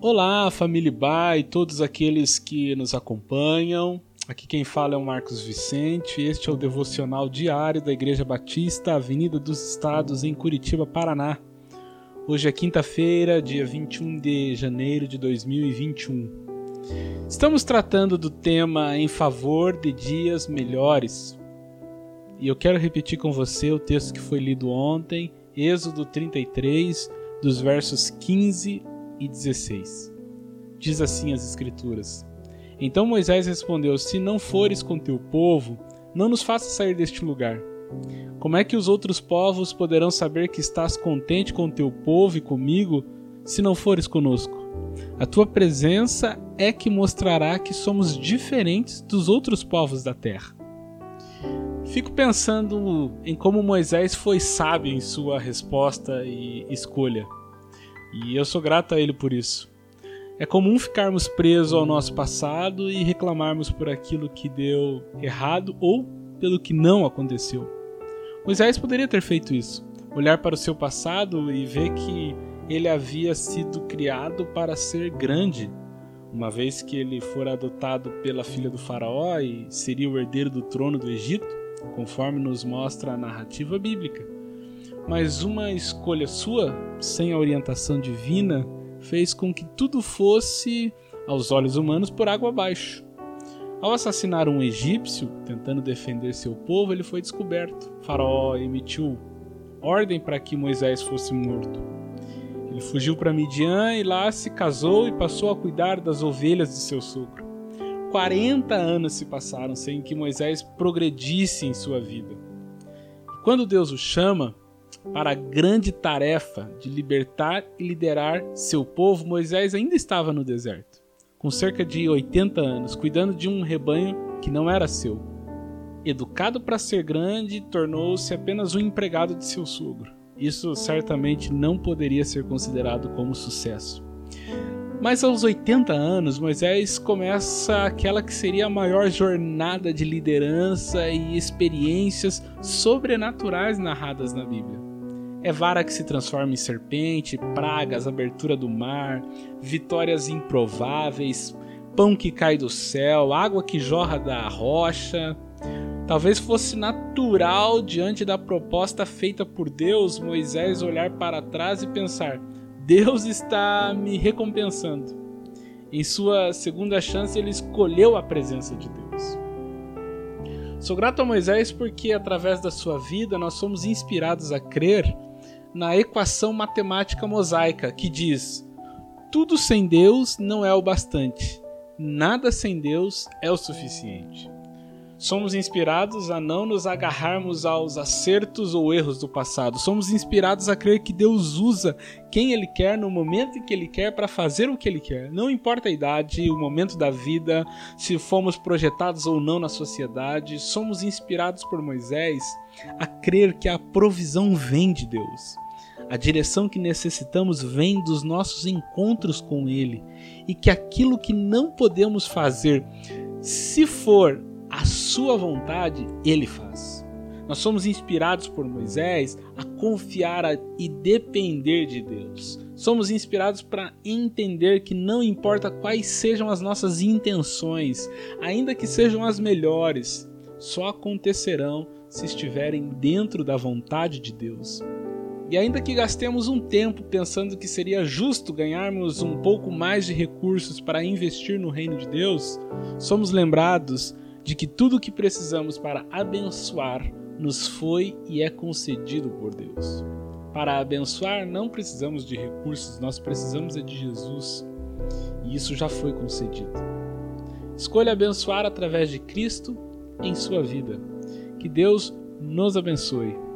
Olá, família Ba e todos aqueles que nos acompanham. Aqui quem fala é o Marcos Vicente. Este é o devocional diário da Igreja Batista, Avenida dos Estados, em Curitiba, Paraná. Hoje é quinta-feira, dia 21 de janeiro de 2021. Estamos tratando do tema em favor de dias melhores. E eu quero repetir com você o texto que foi lido ontem, Êxodo 33, dos versos 15 e 16. Diz assim as Escrituras: Então Moisés respondeu: Se não fores com teu povo, não nos faça sair deste lugar. Como é que os outros povos poderão saber que estás contente com teu povo e comigo, se não fores conosco? A tua presença é que mostrará que somos diferentes dos outros povos da terra. Fico pensando em como Moisés foi sábio em sua resposta e escolha. E eu sou grato a ele por isso. É comum ficarmos presos ao nosso passado e reclamarmos por aquilo que deu errado ou pelo que não aconteceu. Moisés poderia ter feito isso, olhar para o seu passado e ver que ele havia sido criado para ser grande, uma vez que ele fora adotado pela filha do faraó e seria o herdeiro do trono do Egito, conforme nos mostra a narrativa bíblica mas uma escolha sua, sem a orientação divina, fez com que tudo fosse, aos olhos humanos, por água abaixo. Ao assassinar um egípcio, tentando defender seu povo, ele foi descoberto. O faraó emitiu ordem para que Moisés fosse morto. Ele fugiu para Midian e lá se casou e passou a cuidar das ovelhas de seu sogro. 40 anos se passaram sem que Moisés progredisse em sua vida. Quando Deus o chama, para a grande tarefa de libertar e liderar seu povo, Moisés ainda estava no deserto, com cerca de 80 anos, cuidando de um rebanho que não era seu. Educado para ser grande, tornou-se apenas um empregado de seu sogro. Isso certamente não poderia ser considerado como sucesso. Mas aos 80 anos, Moisés começa aquela que seria a maior jornada de liderança e experiências sobrenaturais narradas na Bíblia. É vara que se transforma em serpente, pragas, abertura do mar, vitórias improváveis, pão que cai do céu, água que jorra da rocha. Talvez fosse natural, diante da proposta feita por Deus, Moisés olhar para trás e pensar: Deus está me recompensando. Em sua segunda chance, ele escolheu a presença de Deus. Sou grato a Moisés porque, através da sua vida, nós somos inspirados a crer na equação matemática mosaica que diz: tudo sem Deus não é o bastante, nada sem Deus é o suficiente. Somos inspirados a não nos agarrarmos aos acertos ou erros do passado. Somos inspirados a crer que Deus usa quem Ele quer no momento em que Ele quer para fazer o que Ele quer. Não importa a idade, o momento da vida, se fomos projetados ou não na sociedade, somos inspirados por Moisés a crer que a provisão vem de Deus. A direção que necessitamos vem dos nossos encontros com Ele e que aquilo que não podemos fazer, se for a Sua vontade, Ele faz. Nós somos inspirados por Moisés a confiar e depender de Deus. Somos inspirados para entender que não importa quais sejam as nossas intenções, ainda que sejam as melhores, só acontecerão se estiverem dentro da vontade de Deus. E ainda que gastemos um tempo pensando que seria justo ganharmos um pouco mais de recursos para investir no reino de Deus, somos lembrados de que tudo o que precisamos para abençoar nos foi e é concedido por Deus. Para abençoar não precisamos de recursos, nós precisamos é de Jesus. E isso já foi concedido. Escolha abençoar através de Cristo em sua vida. Que Deus nos abençoe.